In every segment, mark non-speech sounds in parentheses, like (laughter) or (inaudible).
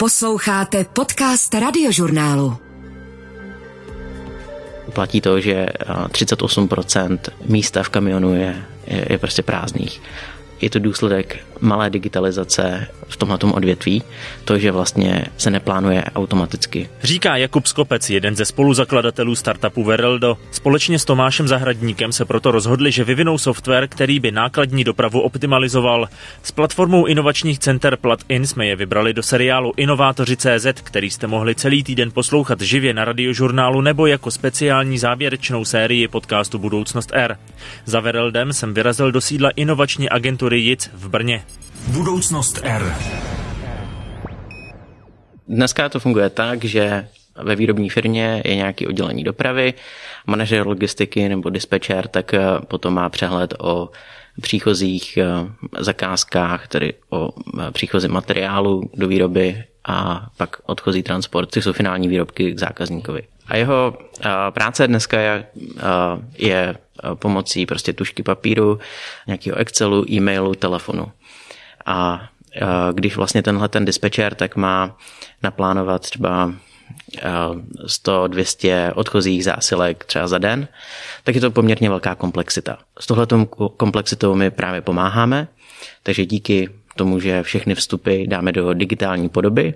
Posloucháte podcast radiožurnálu. Platí to, že 38% místa v kamionu je, je, je prostě prázdných je to důsledek malé digitalizace v tomhle odvětví, to, že vlastně se neplánuje automaticky. Říká Jakub Skopec, jeden ze spoluzakladatelů startupu Vereldo. Společně s Tomášem Zahradníkem se proto rozhodli, že vyvinou software, který by nákladní dopravu optimalizoval. S platformou inovačních center Plug-in jsme je vybrali do seriálu Inovátoři CZ, který jste mohli celý týden poslouchat živě na radiožurnálu nebo jako speciální závěrečnou sérii podcastu Budoucnost R. Za Vereldem jsem vyrazil do sídla inovační agentury JIC v Brně. Budoucnost R. Dneska to funguje tak, že ve výrobní firmě je nějaký oddělení dopravy, manažer logistiky nebo dispečer, tak eh, potom má přehled o příchozích eh, zakázkách, tedy o eh, příchozí materiálu do výroby a pak odchozí transport, což jsou finální výrobky k zákazníkovi. A jeho práce dneska je, je pomocí prostě tušky papíru, nějakého Excelu, e-mailu, telefonu. A když vlastně tenhle ten dispečer tak má naplánovat třeba 100-200 odchozích zásilek třeba za den, tak je to poměrně velká komplexita. S tohletou komplexitou my právě pomáháme, takže díky tomu, že všechny vstupy dáme do digitální podoby,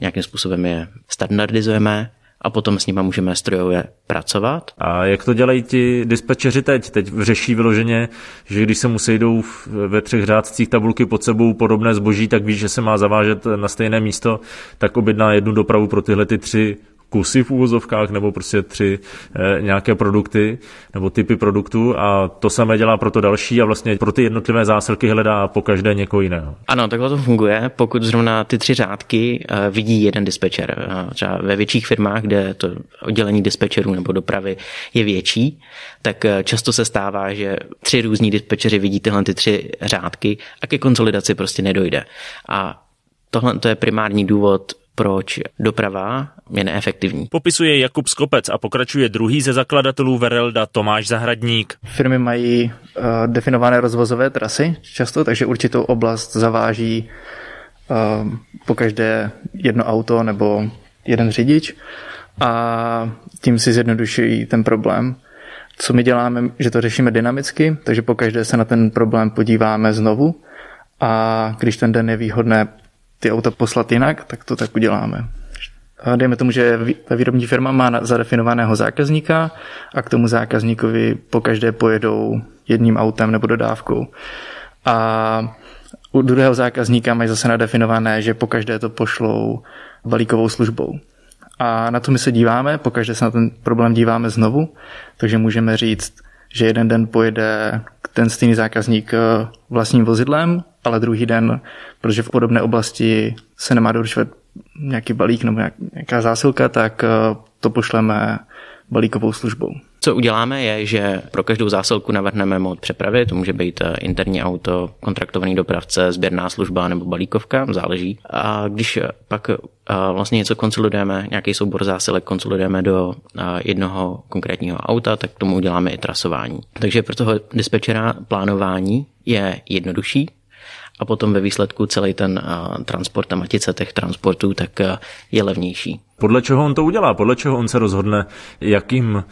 nějakým způsobem je standardizujeme, a potom s nimi můžeme strojově pracovat. A jak to dělají ti dispečeři teď? Teď řeší vyloženě, že když se mu sejdou ve třech řádcích tabulky pod sebou podobné zboží, tak víš, že se má zavážet na stejné místo, tak objedná jednu dopravu pro tyhle ty tři kusy v úvozovkách nebo prostě tři e, nějaké produkty nebo typy produktů a to samé dělá pro to další a vlastně pro ty jednotlivé zásilky hledá po každé někoho jiného. Ano, takhle to funguje, pokud zrovna ty tři řádky e, vidí jeden dispečer. E, třeba ve větších firmách, kde to oddělení dispečerů nebo dopravy je větší, tak často se stává, že tři různí dispečeři vidí tyhle ty tři řádky a ke konsolidaci prostě nedojde. A tohle to je primární důvod, proč doprava je neefektivní. Popisuje Jakub Skopec a pokračuje druhý ze zakladatelů Verelda Tomáš Zahradník. Firmy mají uh, definované rozvozové trasy často, takže určitou oblast zaváží uh, po každé jedno auto nebo jeden řidič a tím si zjednodušují ten problém. Co my děláme, že to řešíme dynamicky, takže po každé se na ten problém podíváme znovu a když ten den je výhodné ty auta poslat jinak, tak to tak uděláme. A dejme tomu, že ta výrobní firma má zadefinovaného zákazníka a k tomu zákazníkovi po každé pojedou jedním autem nebo dodávkou. A u druhého zákazníka mají zase nadefinované, že po každé to pošlou balíkovou službou. A na to my se díváme, po každé se na ten problém díváme znovu, takže můžeme říct, že jeden den pojede ten stejný zákazník eh, vlastním vozidlem, ale druhý den, protože v podobné oblasti se nemá doručovat nějaký balík nebo nějaká zásilka, tak eh, to pošleme balíkovou službou. Co uděláme je, že pro každou zásilku navrhneme mod přepravy, to může být eh, interní auto, kontraktovaný dopravce, sběrná služba nebo balíkovka, záleží. A když pak eh, vlastně něco konsolidujeme, nějaký soubor zásilek konsolidujeme do jednoho konkrétního auta, tak tomu uděláme i trasování. Takže pro toho dispečera plánování je jednodušší, a potom ve výsledku celý ten transport a matice těch transportů tak je levnější. Podle čeho on to udělá? Podle čeho on se rozhodne, jakým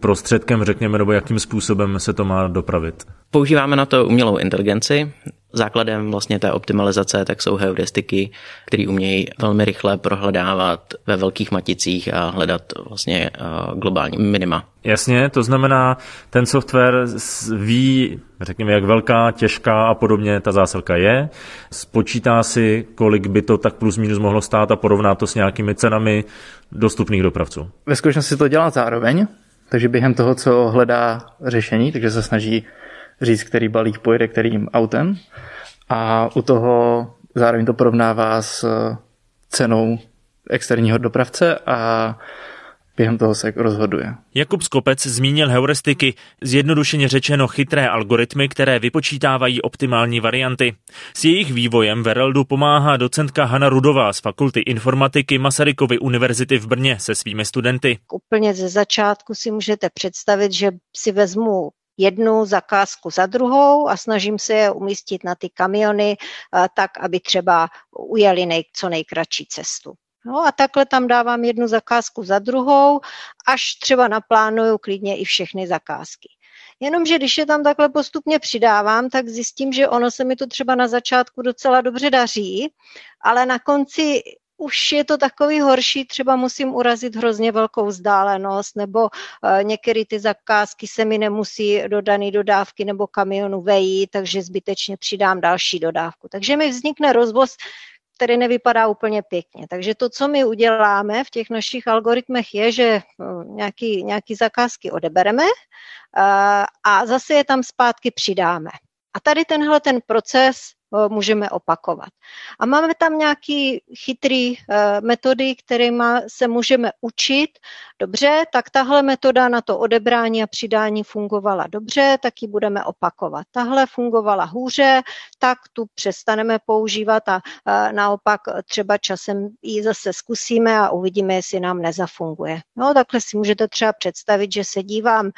prostředkem, řekněme, nebo jakým způsobem se to má dopravit? Používáme na to umělou inteligenci. Základem vlastně té optimalizace tak jsou heuristiky, které umějí velmi rychle prohledávat ve velkých maticích a hledat vlastně globální minima. Jasně, to znamená, ten software ví, řekněme, jak velká, těžká a podobně ta zásilka je, spočítá si, kolik by to tak plus minus mohlo stát a porovná to s nějakými cenami dostupných dopravců. Ve skutečnosti to dělá zároveň, takže během toho, co hledá řešení, takže se snaží říct, který balík pojede kterým autem a u toho zároveň to porovnává s cenou externího dopravce a během toho se rozhoduje. Jakub Skopec zmínil heuristiky, zjednodušeně řečeno chytré algoritmy, které vypočítávají optimální varianty. S jejich vývojem Vereldu pomáhá docentka Hana Rudová z Fakulty informatiky Masarykovy univerzity v Brně se svými studenty. Úplně ze začátku si můžete představit, že si vezmu jednu zakázku za druhou a snažím se je umístit na ty kamiony tak, aby třeba ujeli nej, co nejkratší cestu. No a takhle tam dávám jednu zakázku za druhou, až třeba naplánuju klidně i všechny zakázky. Jenomže když je tam takhle postupně přidávám, tak zjistím, že ono se mi to třeba na začátku docela dobře daří, ale na konci už je to takový horší, třeba musím urazit hrozně velkou vzdálenost, nebo uh, některé ty zakázky se mi nemusí do dané dodávky nebo kamionu vejít, takže zbytečně přidám další dodávku. Takže mi vznikne rozvoz, který nevypadá úplně pěkně. Takže to, co my uděláme v těch našich algoritmech, je, že nějaký, nějaký zakázky odebereme uh, a zase je tam zpátky přidáme. A tady tenhle ten proces můžeme opakovat. A máme tam nějaký chytrý e, metody, kterými se můžeme učit. Dobře, tak tahle metoda na to odebrání a přidání fungovala dobře, tak ji budeme opakovat. Tahle fungovala hůře, tak tu přestaneme používat a e, naopak třeba časem ji zase zkusíme a uvidíme, jestli nám nezafunguje. No, takhle si můžete třeba představit, že se dívám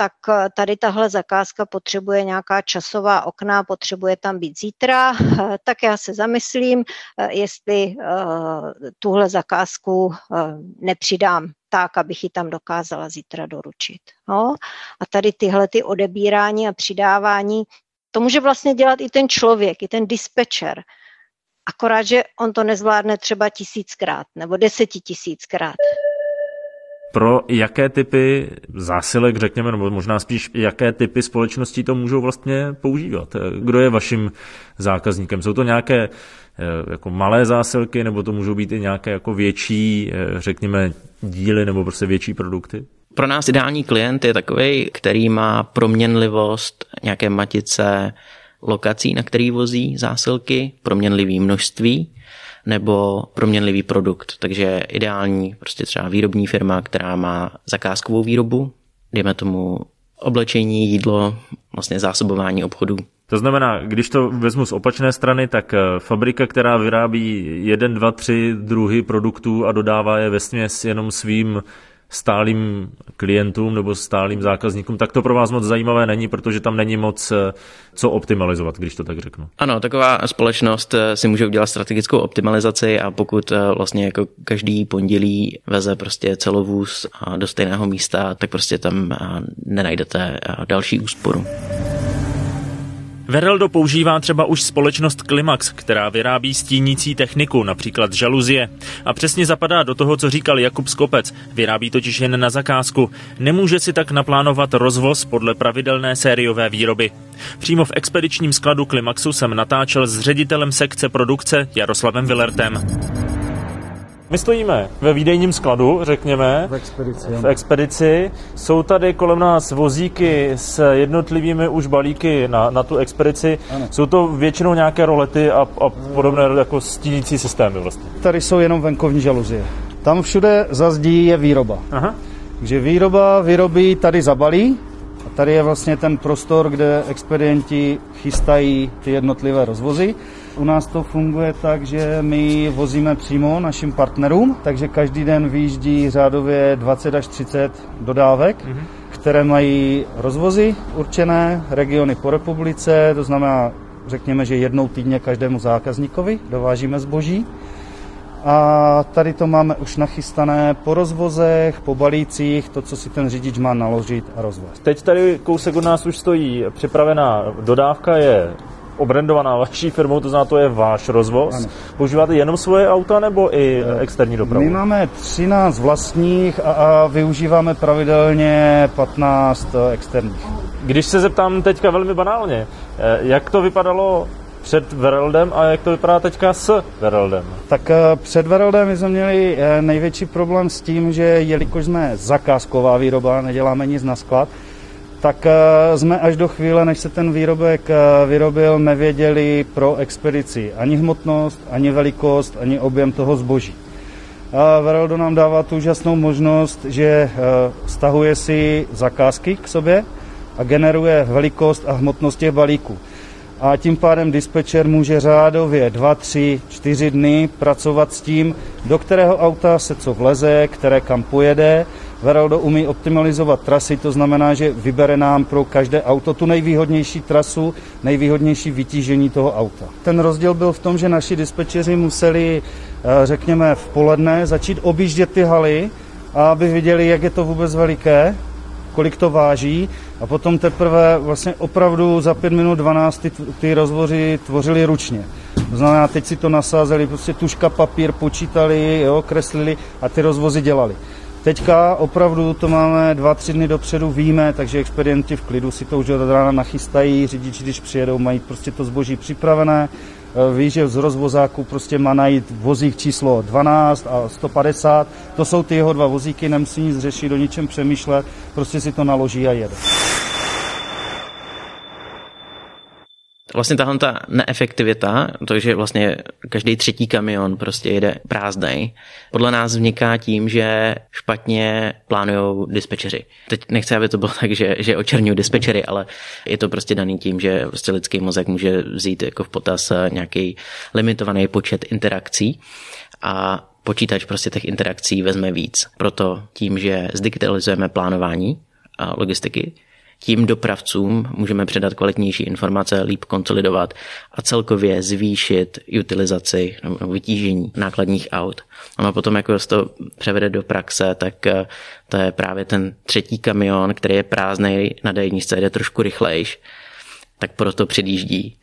tak eh, tady tahle zakázka potřebuje nějaká časová okna, potřebuje tam být zítra, eh, tak já se zamyslím, eh, jestli tuhle zakázku nepřidám tak, abych ji tam dokázala zítra doručit. No? A tady tyhle ty odebírání a přidávání, to může vlastně dělat i ten člověk, i ten dispečer. Akorát, že on to nezvládne třeba tisíckrát nebo desetitisíckrát pro jaké typy zásilek, řekněme, nebo možná spíš jaké typy společností to můžou vlastně používat? Kdo je vaším zákazníkem? Jsou to nějaké eh, jako malé zásilky, nebo to můžou být i nějaké jako větší, eh, řekněme, díly nebo prostě větší produkty? Pro nás ideální klient je takový, který má proměnlivost nějaké matice lokací, na který vozí zásilky, proměnlivý množství nebo proměnlivý produkt. Takže ideální prostě třeba výrobní firma, která má zakázkovou výrobu, dejme tomu oblečení, jídlo, vlastně zásobování obchodů. To znamená, když to vezmu z opačné strany, tak eh, fabrika, která vyrábí jeden, dva, tři druhy produktů a dodává je ve směs jenom svým stálým klientům nebo stálým zákazníkům, tak to pro vás moc zajímavé není, protože tam není moc eh, co optimalizovat, když to tak řeknu. Ano, taková společnost eh, si může udělat strategickou optimalizaci a pokud eh, vlastně jako každý pondělí veze prostě celou vůz do stejného místa, tak prostě tam nenajdete další úsporu. Vereldo používá třeba už společnost Klimax, která vyrábí stínící techniku, například žaluzie. A přesně zapadá do toho, co říkal Jakub Skopec. Vyrábí totiž jen na zakázku. Nemůže si tak naplánovat rozvoz podle pravidelné sériové výroby. Přímo v expedičním skladu Klimaxu jsem natáčel s ředitelem sekce produkce Jaroslavem Villertem. My stojíme ve výdejním skladu, řekněme, v expedici. v expedici. Jsou tady kolem nás vozíky s jednotlivými už balíky na, na tu expedici. Ano. Jsou to většinou nějaké rolety a, a podobné jako stínící systémy vlastně. Tady jsou jenom venkovní žaluzie. Tam všude za zdí je výroba. Aha. Takže výroba vyrobí, tady zabalí a tady je vlastně ten prostor, kde expedienti chystají ty jednotlivé rozvozy. U nás to funguje tak, že my vozíme přímo našim partnerům, takže každý den vyjíždí řádově 20 až 30 dodávek, mm-hmm. které mají rozvozy určené, regiony po republice, to znamená, řekněme, že jednou týdně každému zákazníkovi dovážíme zboží. A tady to máme už nachystané po rozvozech, po balících, to, co si ten řidič má naložit a rozvést. Teď tady kousek od nás už stojí připravená dodávka, je obrandovaná vaší firmou, to znamená, to je váš rozvoz. Ano. Používáte jenom svoje auta nebo i eh, externí dopravu? My máme 13 vlastních a, a využíváme pravidelně 15 eh, externích. Když se zeptám teďka velmi banálně, eh, jak to vypadalo před Vereldem a jak to vypadá teďka s Vereldem? Tak před Vereldem jsme měli největší problém s tím, že jelikož jsme zakázková výroba, neděláme nic na sklad, tak eh, jsme až do chvíle, než se ten výrobek eh, vyrobil, nevěděli pro expedici ani hmotnost, ani velikost, ani objem toho zboží. A Vereldo nám dává tu úžasnou možnost, že eh, stahuje si zakázky k sobě a generuje velikost a hmotnost těch balíků. A tím pádem dispečer může řádově 2, 3, 4 dny pracovat s tím, do kterého auta se co vleze, které kam pojede Veraldo umí optimalizovat trasy, to znamená, že vybere nám pro každé auto tu nejvýhodnější trasu, nejvýhodnější vytížení toho auta. Ten rozdíl byl v tom, že naši dispečeři museli, eh, řekněme, v poledne začít objíždět ty haly, aby viděli, jak je to vůbec veliké, kolik to váží a potom teprve vlastně opravdu za 5 minut 12 ty, ty rozvozy tvořili ručně. To znamená, teď si to nasázeli, prostě tuška, papír, počítali, jo, kreslili a ty rozvozy dělali. Teďka opravdu to máme dva, tři dny dopředu, víme, takže expedienti v klidu si to už od rána nachystají, řidiči, když přijedou, mají prostě to zboží připravené, Eh, ví, že z rozvozáku prostě má najít vozík číslo 12 a 150. To jsou ty jeho dva vozíky, nemusí nic řešit, o ničem přemýšlet, prostě si to naloží a jede. Vlastně tahle ta neefektivita, to, že vlastně každý třetí kamion prostě jede prázdnej, podle nás vzniká tím, že špatně plánují dispečeři. Teď nechci, aby to bylo tak, že, že očerňují dispečery, ale je to prostě daný tím, že prostě lidský mozek může vzít jako v potaz nějaký limitovaný počet interakcí a počítač prostě těch interakcí vezme víc. Proto tím, že zdigitalizujeme plánování a logistiky, tím dopravcům můžeme předat kvalitnější informace, líp konsolidovat a celkově zvýšit utilizaci nebo vytížení nákladních aut. Ono potom, jako se to převede do praxe, tak eh, to je právě ten třetí kamion, který je prázdný na d jde trošku rychlejš, tak proto předjíždí.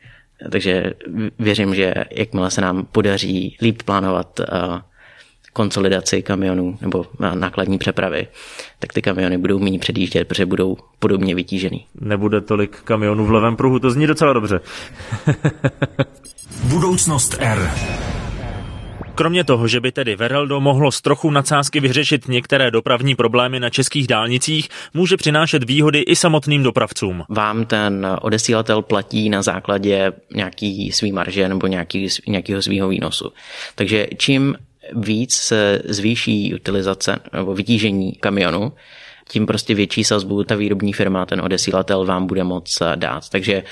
Takže věřím, že jakmile se nám podaří líp plánovat eh, konsolidaci kamionů nebo nákladní přepravy, tak ty kamiony budou méně předjíždět, protože budou podobně vytížený. Nebude tolik kamionů v levém pruhu, to zní docela dobře. (laughs) Budoucnost R. Kromě toho, že by tedy Vereldo mohlo z trochu nadsázky vyřešit některé dopravní problémy na českých dálnicích, může přinášet výhody i samotným dopravcům. Vám ten odesílatel platí na základě nějaký svý marže nebo nějaký, nějakého svého výnosu. Takže čím víc se zvýší utilizace nebo vytížení kamionu, tím prostě větší sazbu ta výrobní firma, ten odesílatel vám bude moc dát. Takže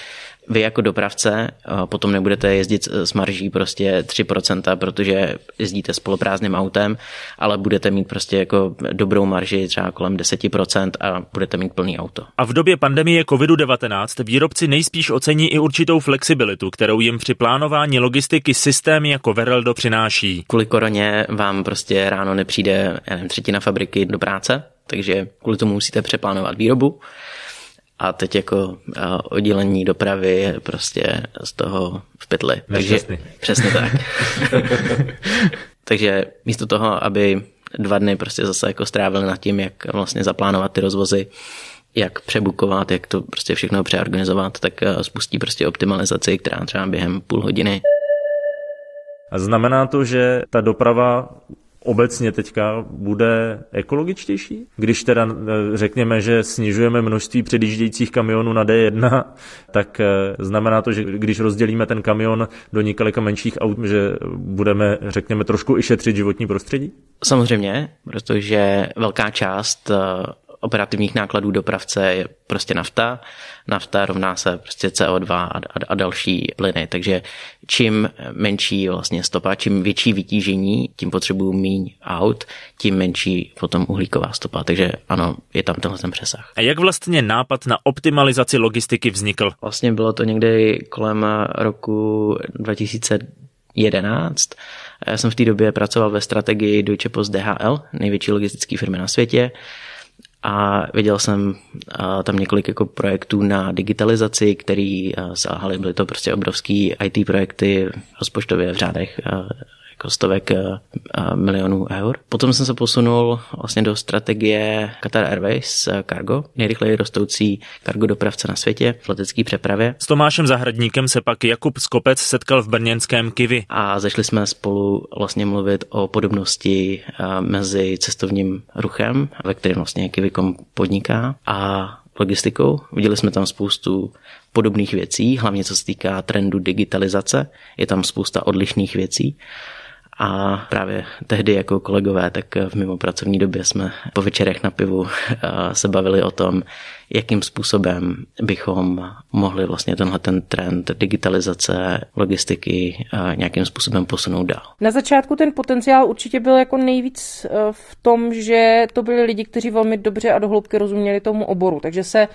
vy jako dopravce potom nebudete jezdit s marží prostě 3%, protože jezdíte s poloprázdným autem, ale budete mít prostě jako dobrou marži třeba kolem 10% a budete mít plný auto. A v době pandemie COVID-19 výrobci nejspíš ocení i určitou flexibilitu, kterou jim při plánování logistiky systémy jako Vereldo přináší. Kvůli koroně vám prostě ráno nepřijde nevím, třetina fabriky do práce, takže kvůli tomu musíte přeplánovat výrobu a teď jako oddělení dopravy je prostě z toho v pytli. Takže, přesně tak. (laughs) Takže místo toho, aby dva dny prostě zase jako strávili nad tím, jak vlastně zaplánovat ty rozvozy, jak přebukovat, jak to prostě všechno přeorganizovat, tak spustí prostě optimalizaci, která třeba během půl hodiny. A znamená to, že ta doprava obecně teďka bude ekologičtější? Když teda eh, řekněme, že snižujeme množství předjíždějících kamionů na D1, tak eh, znamená to, že když rozdělíme ten kamion do několika menších aut, že budeme, řekněme, trošku i šetřit životní prostředí? Samozřejmě, protože velká část eh, operativních nákladů dopravce je prostě nafta. Nafta rovná se prostě CO2 a, a, a další plyny, takže čím menší vlastně stopa, čím větší vytížení, tím potřebuju míň aut, tím menší potom uhlíková stopa. Takže ano, je tam tenhle ten přesah. A jak vlastně nápad na optimalizaci logistiky vznikl? Vlastně bylo to někdy kolem roku 2011. Já jsem v té době pracoval ve strategii Deutsche Post DHL, největší logistické firmy na světě a viděl jsem tam několik jako projektů na digitalizaci, který selhaly, byly to prostě obrovský IT projekty rozpočtově v řádech jako stovek milionů eur. Potom jsem se posunul vlastně do strategie Qatar Airways Cargo, nejrychleji rostoucí cargo dopravce na světě v letecké přepravě. S Tomášem Zahradníkem se pak Jakub Skopec setkal v brněnském Kivi. A začali jsme spolu vlastně mluvit o podobnosti mezi cestovním ruchem, ve kterém vlastně Kivikom podniká a logistikou. Viděli jsme tam spoustu podobných věcí, hlavně co se týká trendu digitalizace. Je tam spousta odlišných věcí A právě tehdy jako kolegové, tak v mimo pracovní době jsme po večerech na pivu se bavili o tom, jakým způsobem bychom mohli vlastně tenhle ten trend digitalizace logistiky nějakým způsobem posunout dál. Na začátku ten potenciál určitě byl jako nejvíc e, v tom, že to byli lidi, kteří velmi dobře a dohloubky rozuměli tomu oboru, takže se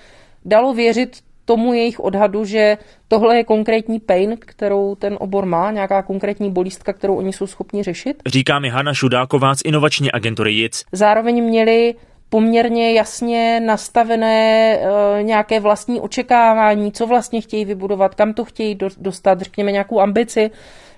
dalo věřit tomu jejich odhadu, že tohle je konkrétní pain, kterou ten obor má, nějaká konkrétní bolístka, kterou oni jsou schopni řešit. Říká mi Hanna Šudáková z inovační agentury JIC. Zároveň měli poměrně jasně nastavené e, nějaké vlastní očekávání, co vlastně chtějí vybudovat, kam to chtějí dostat, řekněme nějakou ambici,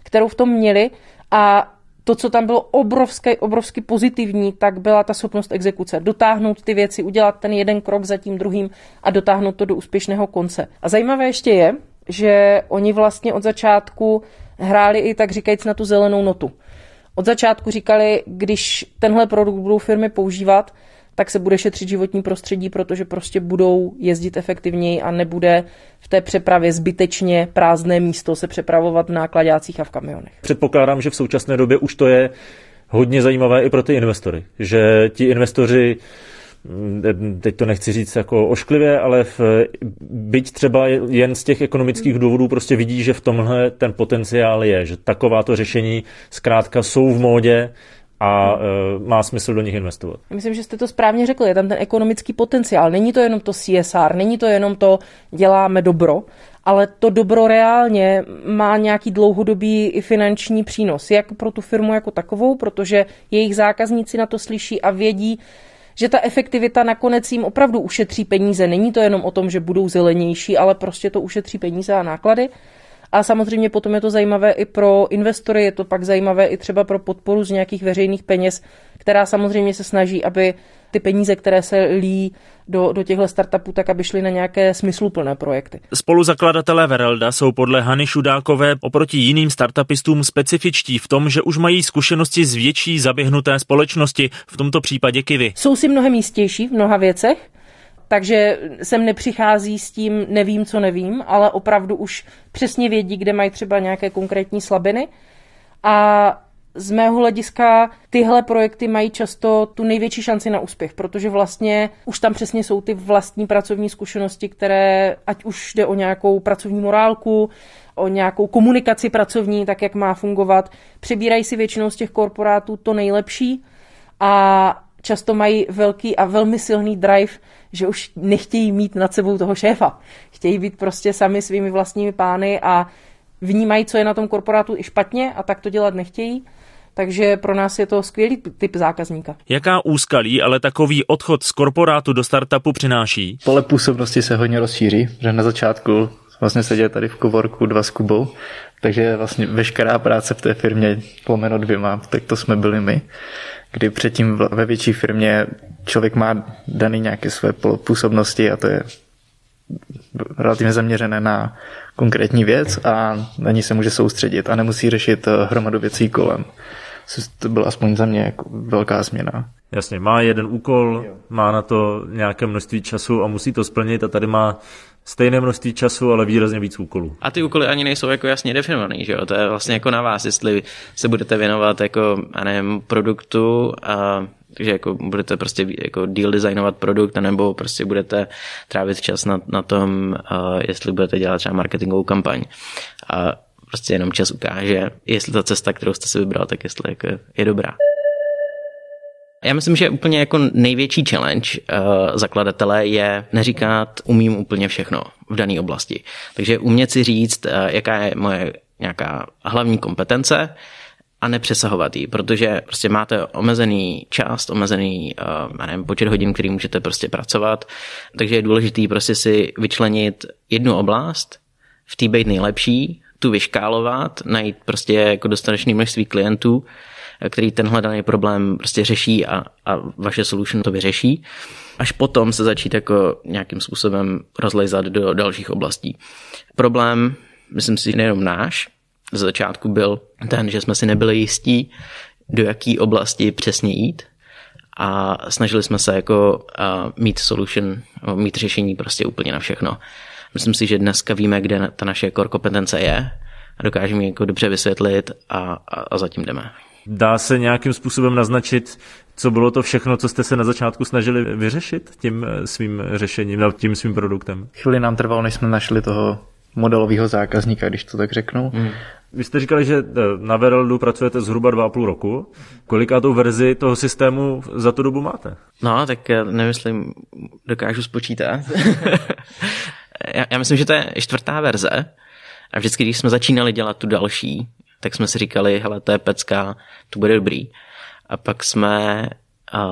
kterou v tom měli a to, co tam bylo obrovské, obrovsky pozitivní, tak byla ta schopnost exekuce. Dotáhnout ty věci, udělat ten jeden krok za tím druhým a dotáhnout to do úspěšného konce. A zajímavé ještě je, že oni vlastně od začátku hráli i tak říkajíc na tu zelenou notu. Od začátku říkali, když tenhle produkt budou firmy používat, tak se bude šetřit životní prostředí, protože prostě budou jezdit efektivněji a nebude v té přepravě zbytečně prázdné místo se přepravovat v nákladácích a v kamionech. Předpokládám, že v současné době už to je hodně zajímavé i pro ty investory, že ti investoři mm, teď to nechci říct jako ošklivě, ale v, byť třeba jen z těch ekonomických důvodů prostě vidí, že v tomhle ten potenciál je, že takováto řešení zkrátka jsou v módě a uh, má smysl do nich investovat. Myslím, že jste to správně řekli, je tam ten ekonomický potenciál. Není to jenom to CSR, není to jenom to děláme dobro, ale to dobro reálně má nějaký dlouhodobý i finanční přínos, jak pro tu firmu jako takovou, protože jejich zákazníci na to slyší a vědí, že ta efektivita nakonec jim opravdu ušetří peníze. Není to jenom o tom, že budou zelenější, ale prostě to ušetří peníze a náklady. A samozřejmě potom je to zajímavé i pro investory, je to pak zajímavé i třeba pro podporu z nějakých veřejných peněz, která samozřejmě se snaží, aby ty peníze, které se lí do, do těchto startupů, tak aby šly na nějaké smysluplné projekty. Spoluzakladatelé Verelda jsou podle Hany Šudákové oproti jiným startupistům specifičtí v tom, že už mají zkušenosti z větší zaběhnuté společnosti, v tomto případě Kivy. Jsou si mnohem jistější v mnoha věcech, takže sem nepřichází s tím nevím, co nevím, ale opravdu už přesně vědí, kde mají třeba nějaké konkrétní slabiny. A z mého hlediska tyhle projekty mají často tu největší šanci na úspěch, protože vlastně už tam přesně jsou ty vlastní pracovní zkušenosti, které, ať už jde o nějakou pracovní morálku, o nějakou komunikaci pracovní, tak jak má fungovat, přebírají si většinou z těch korporátů to nejlepší a často mají velký a velmi silný drive, že už nechtějí mít nad sebou toho šéfa. Chtějí být prostě sami svými vlastními pány a vnímají, co je na tom korporátu i špatně a tak to dělat nechtějí. Takže pro nás je to skvělý typ zákazníka. Jaká úskalí ale takový odchod z korporátu do startupu přináší? Pole působnosti se hodně rozšíří, že na začátku vlastně seděl tady v kovorku dva s Kubou, takže vlastně veškerá práce v té firmě pomeno dvěma, tak to jsme byli my kdy předtím ve větší firmě člověk má daný nějaké své působnosti a to je relativně zaměřené na konkrétní věc a na ní se může soustředit a nemusí řešit eh, hromadu věcí kolem. To byla aspoň za mě jako velká změna. Jasně, má jeden úkol, má na to nějaké množství času a musí to splnit a tady má stejné množství času, ale výrazně víc úkolů. A ty úkoly ani nejsou jako jasně definovaný, že jo? To je vlastně jako na vás, jestli se budete věnovat jako, a nevím, produktu a takže jako budete prostě jako deal designovat produkt, nebo prostě budete trávit čas na, na tom, uh, jestli budete dělat třeba marketingovou kampaň. A prostě jenom čas ukáže, jestli ta cesta, kterou jste si vybral, tak jestli jako je dobrá. Já myslím, že úplně jako největší challenge uh, zakladatele je neříkat umím úplně všechno v dané oblasti. Takže umět si říct, uh, jaká je moje nějaká hlavní kompetence a nepřesahovat ji, protože prostě máte omezený čas, omezený uh, nevím, počet hodin, který můžete prostě pracovat, takže je důležité prostě si vyčlenit jednu oblast, v té být nejlepší, tu vyškálovat, najít prostě jako dostatečné množství klientů, který tenhle daný problém prostě řeší a, a vaše solution to vyřeší, až potom se začít jako nějakým způsobem rozlejzat do dalších oblastí. Problém, myslím si, nejenom náš, z začátku byl ten, že jsme si nebyli jistí, do jaký oblasti přesně jít a snažili jsme se jako mít solution, mít řešení prostě úplně na všechno. Myslím si, že dneska víme, kde ta naše core kompetence je a dokážeme ji jako dobře vysvětlit a, a, a zatím jdeme. Dá se nějakým způsobem naznačit, co bylo to všechno, co jste se na začátku snažili vyřešit tím eh, svým řešením, tím svým produktem? Chvíli nám trvalo, než jsme našli toho modelového zákazníka, když to tak řeknu. Hmm. Vy jste říkali, že eh, na Vereldu pracujete zhruba dva a půl roku. Kolikátou verzi toho systému za tu dobu máte? No, tak nemyslím, dokážu spočítat. (laughs) (laughs) já, já myslím, že to je čtvrtá verze. A vždycky, když jsme začínali dělat tu další, tak jsme si říkali, hele, to je pecka, to bude dobrý. A pak jsme, a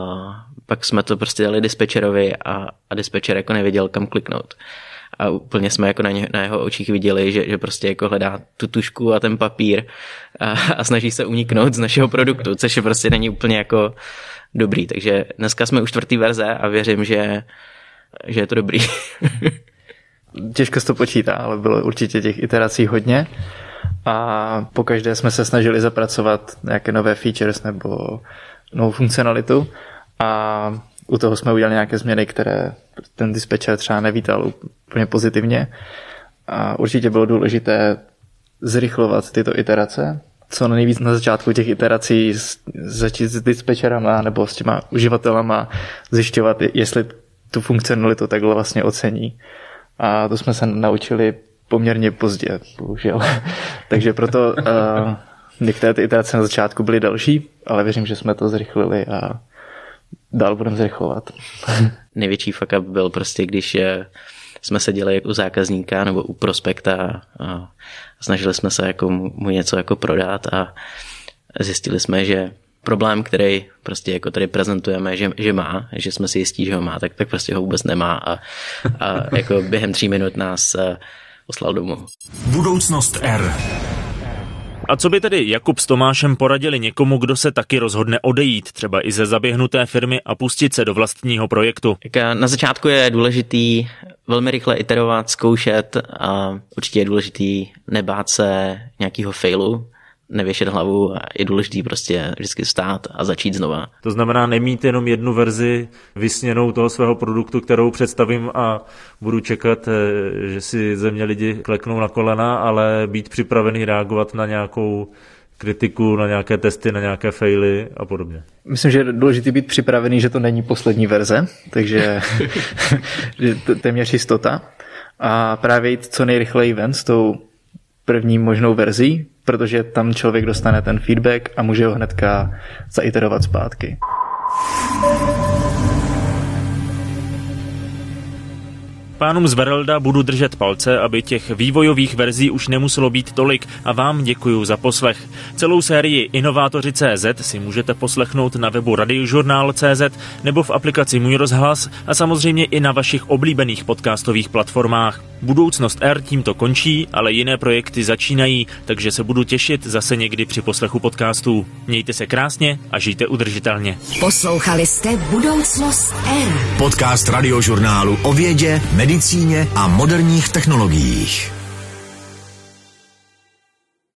pak jsme to prostě dali dispečerovi a, a dispečer jako nevěděl, kam kliknout. A úplně jsme jako na, ně, na jeho očích viděli, že, že prostě jako hledá tu tušku a ten papír a, a snaží se uniknout z našeho produktu, což je prostě není úplně jako dobrý. Takže dneska jsme u čtvrtý verze a věřím, že, že je to dobrý. (laughs) Těžko se to počítá, ale bylo určitě těch iterací hodně a po každé jsme se snažili zapracovat nějaké nové features nebo novou funkcionalitu. A u toho jsme udělali nějaké změny, které ten dispečer třeba nevítal úplně pozitivně. A určitě bylo důležité zrychlovat tyto iterace, co nejvíc na začátku těch iterací začít s dispečerama nebo s těma uživatelama zjišťovat, jestli tu funkcionalitu takhle vlastně ocení. A to jsme se naučili poměrně pozdě, bohužel. (laughs) Takže proto uh, některé ty iterace na začátku byly další, ale věřím, že jsme to zrychlili a dál budeme zrychlovat. (laughs) Největší fuck up byl prostě, když eh, jsme seděli u zákazníka nebo u prospekta a snažili jsme se jako mu něco jako prodat a zjistili jsme, že problém, který prostě jako tady prezentujeme, že, že má, že jsme si jistí, že ho má, tak, tak prostě ho vůbec nemá a, a jako během tří minut nás eh, poslal domů. Budoucnost R. A co by tedy Jakub s Tomášem poradili někomu, kdo se taky rozhodne odejít, třeba i ze zaběhnuté firmy a pustit se do vlastního projektu? Na začátku je důležitý velmi rychle iterovat, zkoušet a určitě je důležitý nebát se nějakého failu, nevěšet hlavu a je důležitý prostě vždycky stát a začít znova. To znamená nemít jenom jednu verzi vysněnou toho svého produktu, kterou představím a budu čekat, eh, že si země lidi kleknou na kolena, ale být připravený reagovat na nějakou kritiku, na nějaké testy, na nějaké faily a podobně. Myslím, že je důležité být připravený, že to není poslední verze, takže (laughs) (laughs) téměř jistota. A právě jít co nejrychleji ven s tou první možnou verzí, protože tam člověk dostane ten feedback a může ho hnedka zaiterovat zpátky. Pánům z Verelda budu držet palce, aby těch vývojových verzí už nemuselo být tolik a vám děkuji za poslech. Celou sérii Inovátoři.cz si můžete poslechnout na webu radiožurnál.cz nebo v aplikaci Můj rozhlas a samozřejmě i na vašich oblíbených podcastových platformách. Budoucnost R tímto končí, ale jiné projekty začínají, takže se budu těšit zase někdy při poslechu podcastů. Mějte se krásně a žijte udržitelně. Poslouchali jste Budoucnost R. Podcast radiožurnálu o vědě, medicíně a moderních technologiích.